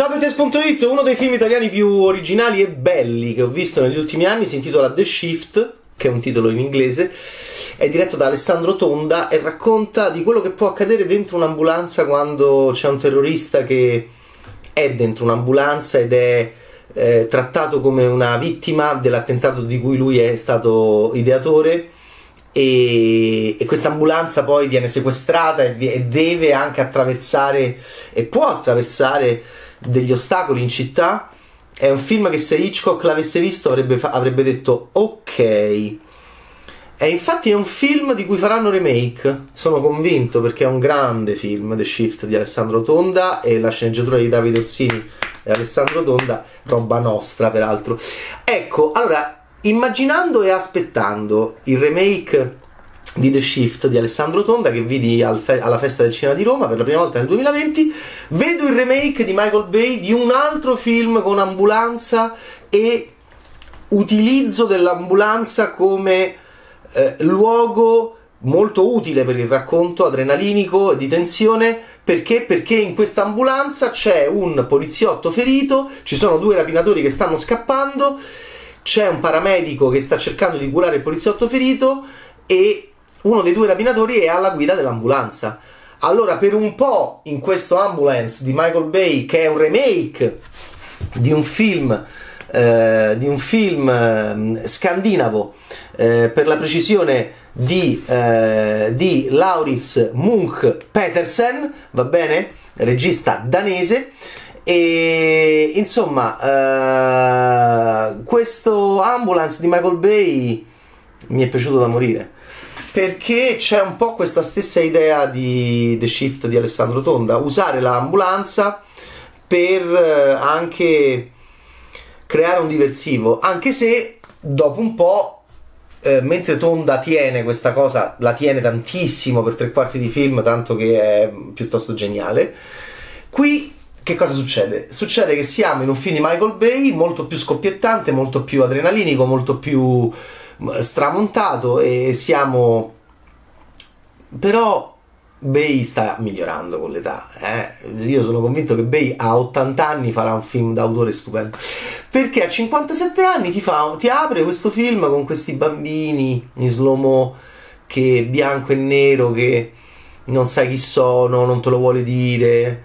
Ciao Betes.it, uno dei film italiani più originali e belli che ho visto negli ultimi anni si intitola The Shift, che è un titolo in inglese, è diretto da Alessandro Tonda e racconta di quello che può accadere dentro un'ambulanza quando c'è un terrorista che è dentro un'ambulanza ed è eh, trattato come una vittima dell'attentato di cui lui è stato ideatore. E, e questa ambulanza poi viene sequestrata e, e, deve anche attraversare e può attraversare degli ostacoli in città. È un film che se Hitchcock l'avesse visto avrebbe, avrebbe detto ok. E infatti è un film di cui faranno remake, sono convinto perché è un grande film, The Shift di Alessandro Tonda e la sceneggiatura di Davide Orsini e Alessandro Tonda, roba nostra peraltro. Ecco, allora immaginando e aspettando il remake di The Shift di Alessandro Tonda che vidi al fe- alla festa del cinema di Roma per la prima volta nel 2020 vedo il remake di Michael Bay di un altro film con ambulanza e utilizzo dell'ambulanza come eh, luogo molto utile per il racconto adrenalinico e di tensione perché? Perché in questa ambulanza c'è un poliziotto ferito, ci sono due rapinatori che stanno scappando c'è un paramedico che sta cercando di curare il poliziotto ferito e uno dei due rapinatori è alla guida dell'ambulanza. Allora, per un po' in questo ambulance di Michael Bay, che è un remake di un film, eh, di un film eh, scandinavo, eh, per la precisione di, eh, di Lauritz Munch Petersen, va bene? Regista danese. E insomma, uh, questo ambulance di Michael Bay mi è piaciuto da morire perché c'è un po' questa stessa idea di The Shift di Alessandro Tonda, usare l'ambulanza per uh, anche creare un diversivo, anche se dopo un po', eh, mentre Tonda tiene questa cosa, la tiene tantissimo per tre quarti di film, tanto che è piuttosto geniale, qui che cosa succede? Succede che siamo in un film di Michael Bay molto più scoppiettante, molto più adrenalinico, molto più stramontato e siamo... Però Bay sta migliorando con l'età. Eh? Io sono convinto che Bay a 80 anni farà un film d'autore stupendo. Perché a 57 anni ti, fa, ti apre questo film con questi bambini in slow-mo che bianco e nero che non sai chi sono, non te lo vuole dire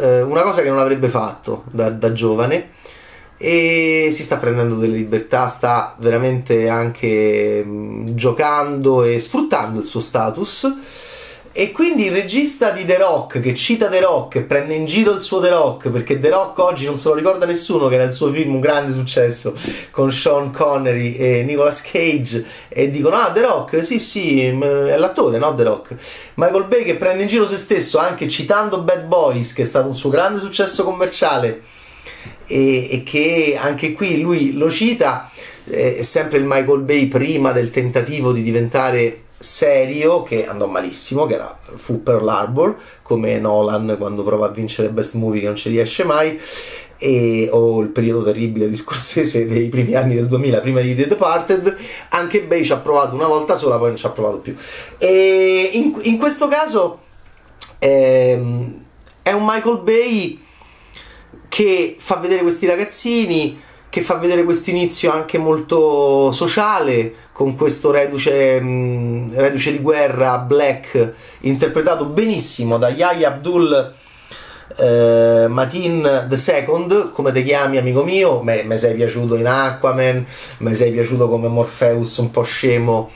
eh, una cosa che non avrebbe fatto da, da, giovane e si sta prendendo delle libertà, sta veramente anche mh, giocando e sfruttando il suo status. E quindi il regista di The Rock che cita The Rock e prende in giro il suo The Rock perché The Rock oggi non se lo ricorda nessuno che era il suo film un grande successo con Sean Connery e Nicolas Cage e dicono ah The Rock sì sì è l'attore no The Rock? Michael Bay che prende in giro se stesso anche citando Bad Boys che è stato un suo grande successo commerciale e, e che anche qui lui lo cita eh, è sempre il Michael Bay prima del tentativo di diventare serio che andò malissimo, che era, fu Pearl Harbor, come Nolan quando prova a vincere Best Movie che non ci riesce mai, e, o il periodo terribile di Scorsese dei primi anni del 2000, prima di The Departed, anche Bay ci ha provato una volta sola, poi non ci ha provato più. E in, in questo caso ehm, è un Michael Bay che fa vedere questi ragazzini, che fa vedere questo inizio anche molto sociale, con questo reduce, mh, mm, reduce, di guerra black interpretato benissimo da Yahya Abdul eh, Matin II come ti chiami amico mio. Mi sei piaciuto in Aquaman mi sei piaciuto come Morpheus un po' scemo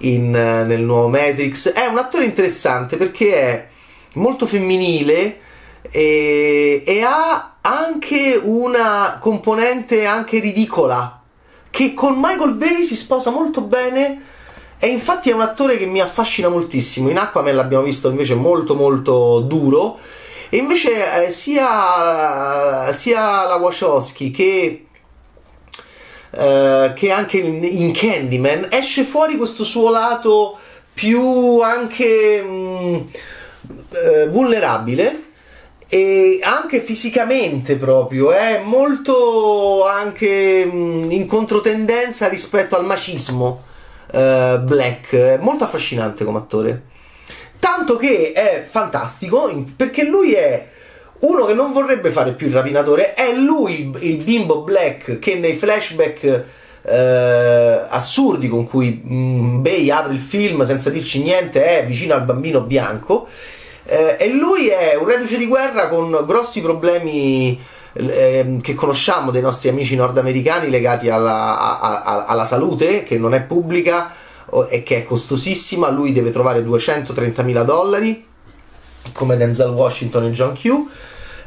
in, nel nuovo Matrix. È un attore interessante perché è molto femminile e, e ha anche una componente anche ridicola che con Michael Bay si sposa molto bene e infatti è un attore che mi affascina moltissimo. In Aquaman l'abbiamo visto invece molto molto duro e invece eh, sia, sia la Wachowski che eh, che anche in, in, Candyman esce fuori questo suo lato più anche mh, mm, eh, vulnerabile e anche fisicamente proprio è molto anche in controtendenza rispetto al macismo uh, black. È molto affascinante come attore. Tanto che è fantastico perché lui è uno che non vorrebbe fare più il rapinatore è lui il, bimbo black che nei flashback eh, assurdi con cui mm, Bay apre il film senza dirci niente è vicino al bambino bianco eh, e lui è un reduce di guerra con grossi problemi eh, che conosciamo dei nostri amici nordamericani legati alla, a, a, alla salute che non è pubblica e che è costosissima. Lui deve trovare 230.000 dollari come Denzel Washington e John Q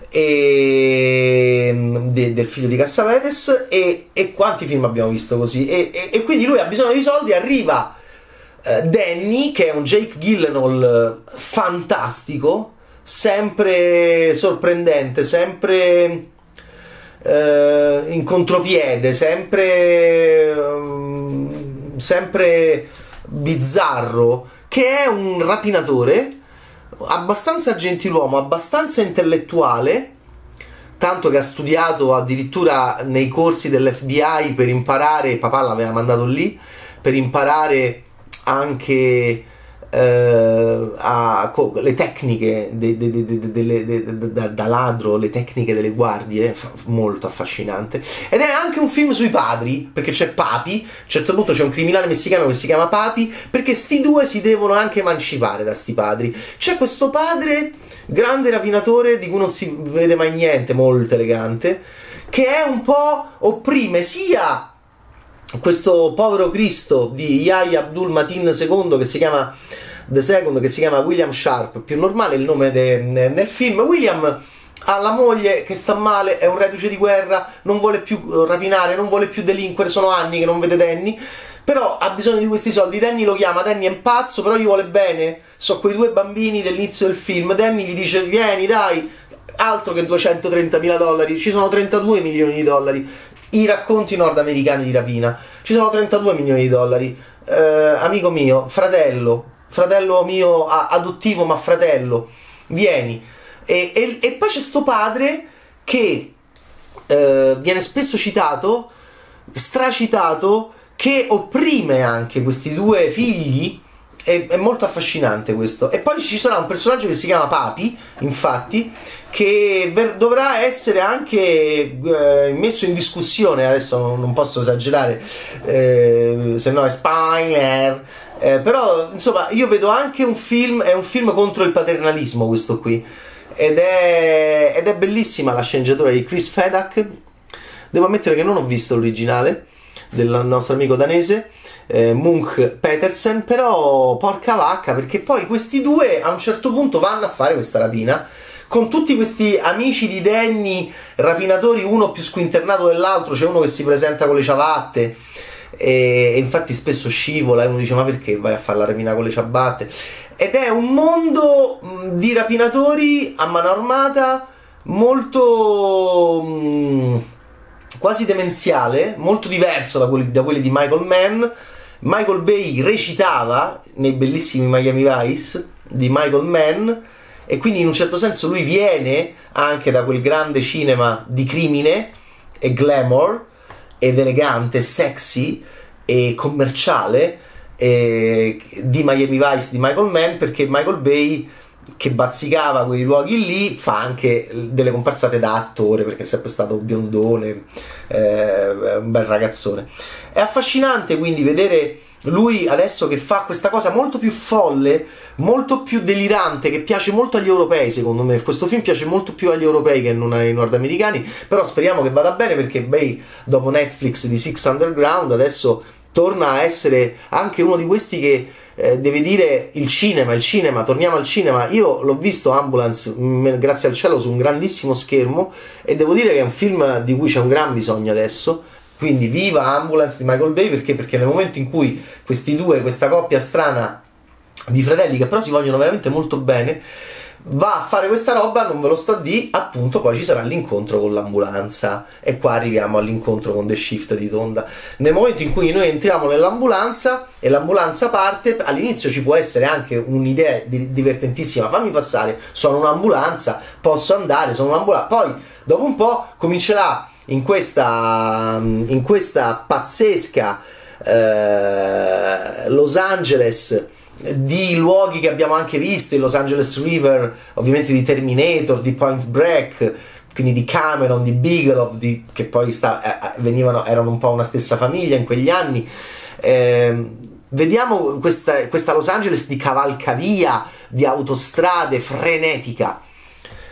e, de, del figlio di Cassavetes e, e, quanti film abbiamo visto così? E, e, quindi lui ha bisogno di soldi arriva Danny che è un Jake Gyllenhaal fantastico sempre sorprendente sempre eh, in contropiede sempre um, sempre bizzarro che è un rapinatore abbastanza gentiluomo, abbastanza intellettuale, tanto che ha studiato addirittura nei corsi dell'FBI per imparare, papà l'aveva mandato lì, per imparare anche eh, a, co, le tecniche de, de, de, da, da, ladro, le tecniche delle guardie, fa, molto affascinante. Ed è anche un film sui padri, perché c'è Papi, a un certo punto c'è un criminale messicano che si chiama Papi, perché sti due si devono anche emancipare da sti padri. C'è questo padre, grande rapinatore, di cui non si vede mai niente, molto elegante, che è un po' opprime sia questo povero Cristo di Yahya Abdul Matin II che si chiama The Second che si chiama William Sharp più normale il nome de, nel film William ha la moglie che sta male, è un reduce di guerra, non vuole più rapinare, non vuole più delinquere, sono anni che non vede Danny, però ha bisogno di questi soldi. Danny lo chiama, Danny è un pazzo, però gli vuole bene. So quei due bambini dell'inizio del film. Danny gli dice: Vieni, dai, altro che 230 mila dollari, ci sono 32 milioni di dollari i racconti nordamericani di rapina. Ci sono 32 milioni di dollari. Eh, amico mio, fratello, fratello mio adottivo, ma fratello, vieni. E, e, e poi c'è sto padre che eh, viene spesso citato, stracitato, che opprime anche questi due figli è, è, molto affascinante questo. E poi ci sarà un personaggio che si chiama Papi, infatti, che ver- dovrà essere anche eh, messo in discussione. Adesso non posso esagerare, eh, se no è spoiler. Eh, però, insomma, io vedo anche un film, è un film contro il paternalismo questo qui. Ed è, ed è bellissima la sceneggiatura di Chris Fedak. Devo ammettere che non ho visto l'originale del nostro amico danese eh, Munch Petersen, però porca vacca, perché poi questi due a un certo punto vanno a fare questa rapina con tutti questi amici di Danny, rapinatori, uno più squinternato dell'altro, c'è uno che si presenta con le ciabatte. E, e infatti spesso scivola e uno dice ma perché vai a fare la rapina con le ciabatte ed è un mondo di rapinatori a mano armata molto mh, quasi demenziale molto diverso da quelli, da quelli di Michael Mann Michael Bay recitava nei bellissimi Miami Vice di Michael Mann e quindi in un certo senso lui viene anche da quel grande cinema di crimine e glamour ed elegante, sexy e commerciale eh, di Miami Vice di Michael Mann perché Michael Bay che bazzicava quei luoghi lì fa anche delle comparsate da attore perché è sempre stato biondone eh, un bel ragazzone. È affascinante quindi vedere lui adesso che fa questa cosa molto più folle molto più delirante che piace molto agli europei secondo me. Questo film piace molto più agli europei che non ai nordamericani però speriamo che vada bene perché Bay dopo Netflix di Six Underground adesso torna a essere anche uno di questi che eh, deve dire il cinema, il cinema, torniamo al cinema. Io l'ho visto Ambulance, mm, grazie al cielo, su un grandissimo schermo e devo dire che è un film di cui c'è un gran bisogno adesso. Quindi viva Ambulance di Michael Bay perché? Perché nel momento in cui questi due, questa coppia strana di fratelli che però si vogliono veramente molto bene, va a fare questa roba, non ve lo sto a dire, appunto poi ci sarà l'incontro con l'ambulanza e qua arriviamo all'incontro con The Shift di Tonda. Nel momento in cui noi entriamo nell'ambulanza e l'ambulanza parte, all'inizio ci può essere anche un'idea divertentissima, fammi passare, sono un'ambulanza, posso andare, sono un'ambulanza, poi dopo un po' comincerà in questa, in questa pazzesca eh, Los Angeles di luoghi che abbiamo anche visto, il Los Angeles River, ovviamente di Terminator, di Point Break, quindi di Cameron, di Bigelow, di, che poi sta, eh, eh venivano, erano un po' una stessa famiglia in quegli anni. Eh, vediamo questa, questa Los Angeles di cavalcavia, di autostrade frenetica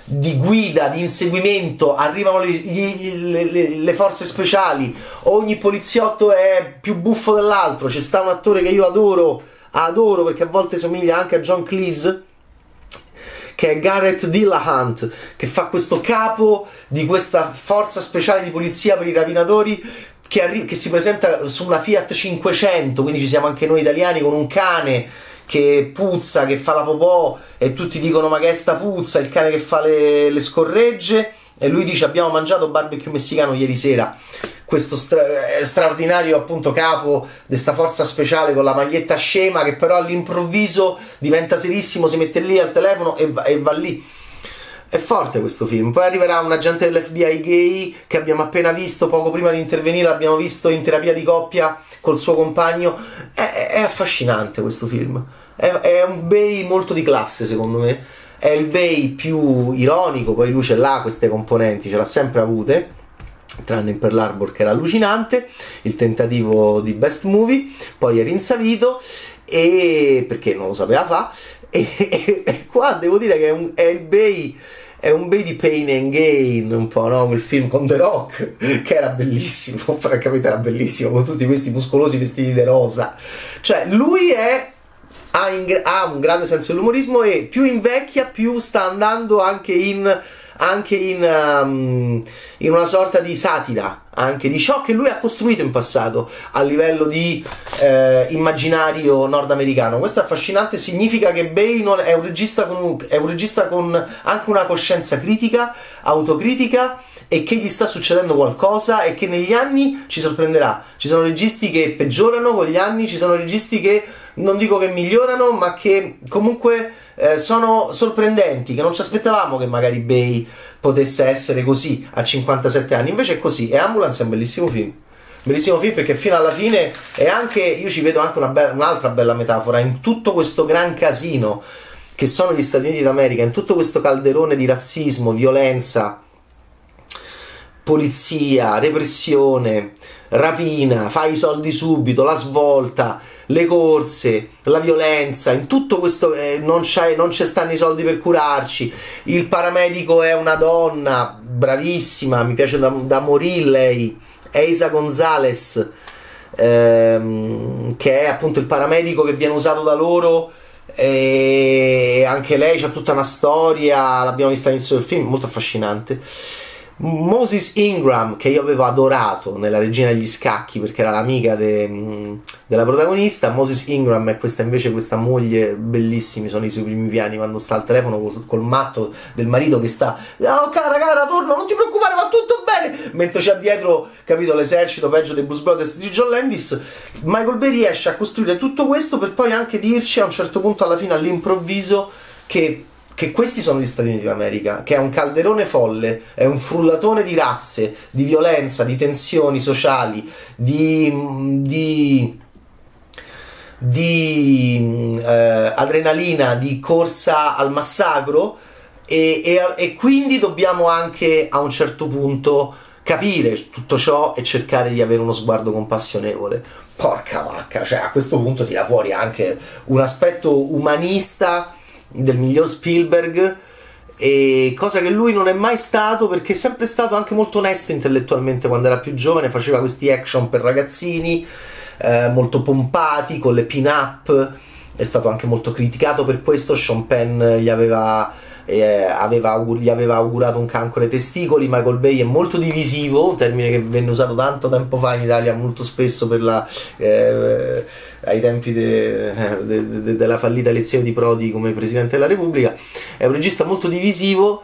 di guida, di inseguimento, arrivano le, gli, le, le, forze speciali, ogni poliziotto è più buffo dell'altro, c'è sta un attore che io adoro, adoro perché a volte somiglia anche a John Cleese, che è Garrett Dillahunt, che fa questo capo di questa forza speciale di polizia per i rapinatori che, arri- che si presenta su una Fiat 500, quindi ci siamo anche noi italiani con un cane che puzza, che fa la popò e tutti dicono ma che sta puzza, il cane che fa le, le scorregge e lui dice abbiamo mangiato barbecue messicano ieri sera questo stra- eh, straordinario appunto capo di questa forza speciale con la maglietta scema che però all'improvviso diventa serissimo, si mette lì al telefono e va, e va lì. È forte questo film. Poi arriverà un agente dell'FBI gay che abbiamo appena visto poco prima di intervenire, l'abbiamo visto in terapia di coppia col suo compagno. È, è affascinante questo film. È, è, un Bay molto di classe, secondo me. È il Bay più ironico, poi lui ce l'ha queste componenti, ce l'ha sempre avute. Tranne in Pearl Harbor che era allucinante, il tentativo di best movie, poi è rinsavito e perché non lo sapeva fa e, e, e, qua devo dire che è, un, è il Bay è un Bay di Pain and Gain, un po', no? Quel film con The Rock, che era bellissimo, francamente era bellissimo, con tutti questi muscolosi vestiti di rosa. Cioè, lui è ha, in, ha, un grande senso dell'umorismo e più invecchia, più sta andando anche in anche in, um, in, una sorta di satira anche di ciò che lui ha costruito in passato a livello di eh, immaginario nordamericano. Questo è affascinante, significa che Bay è un, regista con, è un regista con anche una coscienza critica, autocritica e che gli sta succedendo qualcosa e che negli anni ci sorprenderà. Ci sono registi che peggiorano con gli anni, ci sono registi che non dico che migliorano, ma che comunque eh, sono sorprendenti, che non ci aspettavamo che magari Bay potesse essere così a 57 anni, invece è così, e Ambulance è un bellissimo film. Bellissimo film perché fino alla fine è anche, io ci vedo anche una be- un'altra bella metafora, in tutto questo gran casino che sono gli Stati Uniti d'America, in tutto questo calderone di razzismo, violenza, polizia, repressione, rapina, fai i soldi subito, la svolta, le corse, la violenza, in tutto questo eh, non, non ci stanno i soldi per curarci. Il paramedico è una donna bravissima, mi piace da, da morire lei, Eisa Gonzalez, ehm, che è appunto il paramedico che viene usato da loro. E anche lei ha tutta una storia, l'abbiamo vista all'inizio del film, molto affascinante. Moses Ingram, che io avevo adorato nella Regina degli Scacchi perché era l'amica de, della protagonista, Moses Ingram è questa invece questa moglie bellissimi, sono i suoi primi piani quando sta al telefono col, col matto del marito che sta oh cara cara torno, non ti preoccupare va tutto bene. Mentre c'è dietro, capito, l'esercito peggio dei Blues Brothers di John Landis Michael Bay riesce a costruire tutto questo per poi anche dirci a un certo punto alla fine all'improvviso che che questi sono gli Stati Uniti d'America, che è un calderone folle, è un frullatone di razze, di violenza, di tensioni sociali, di, di, di eh, adrenalina, di corsa al massacro e, e, e quindi dobbiamo anche a un certo punto capire tutto ciò e cercare di avere uno sguardo compassionevole. Porca vacca, cioè a questo punto tira fuori anche un aspetto umanista del miglior Spielberg e cosa che lui non è mai stato perché è sempre stato anche molto onesto intellettualmente quando era più giovane, faceva questi action per ragazzini eh, molto pompati con le pin-up, è stato anche molto criticato per questo, Sean Penn gli aveva, eh, aveva, gli aveva augurato un cancro ai testicoli, Michael Bay è molto divisivo, un termine che venne usato tanto tempo fa in Italia molto spesso la... Eh, ai tempi de, de, de, della fallita elezione di Prodi come Presidente della Repubblica, è un regista molto divisivo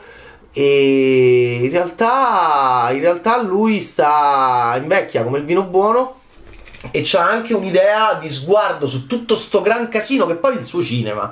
e in realtà, in realtà lui sta invecchia come il vino buono e c'ha anche un'idea di sguardo su tutto sto gran casino che poi è il suo cinema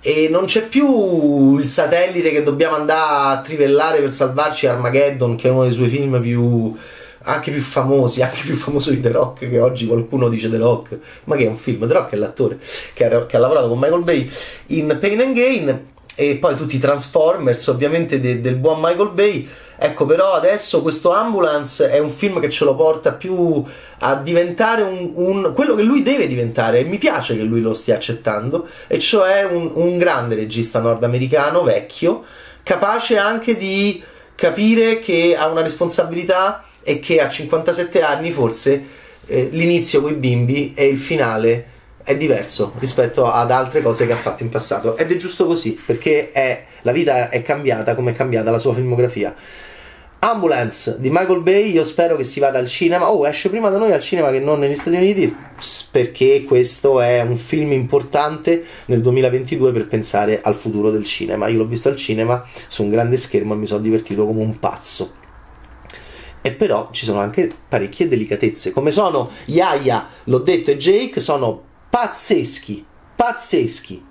e non c'è più il satellite che dobbiamo andare a trivellare per salvarci Armageddon che è uno dei suoi film più anche più famosi, anche più famoso di The Rock, che oggi qualcuno dice The Rock, ma che è un film, The Rock è l'attore che ha, che ha lavorato con Michael Bay in Pain and Gain e poi tutti i Transformers ovviamente de, del buon Michael Bay. Ecco, però adesso questo Ambulance è un film che ce lo porta più a diventare un, un, quello che lui deve diventare. E mi piace che lui lo stia accettando, e cioè un, un grande regista nordamericano vecchio, capace anche di capire che ha una responsabilità e che a 57 anni forse eh, l'inizio con i bimbi e il finale è diverso rispetto ad altre cose che ha fatto in passato. Ed è giusto così perché è, la vita è cambiata come è cambiata la sua filmografia. Ambulance di Michael Bay, io spero che si vada al cinema. Oh, esce prima da noi al cinema che non negli Stati Uniti, perché questo è un film importante nel 2022 per pensare al futuro del cinema. Io l'ho visto al cinema su un grande schermo e mi sono divertito come un pazzo. E però ci sono anche parecchie delicatezze, come sono Yaya, l'ho detto, e Jake, sono pazzeschi, pazzeschi.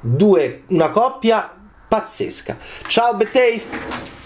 Due, una coppia pazzesca. Ciao, Bad Taste!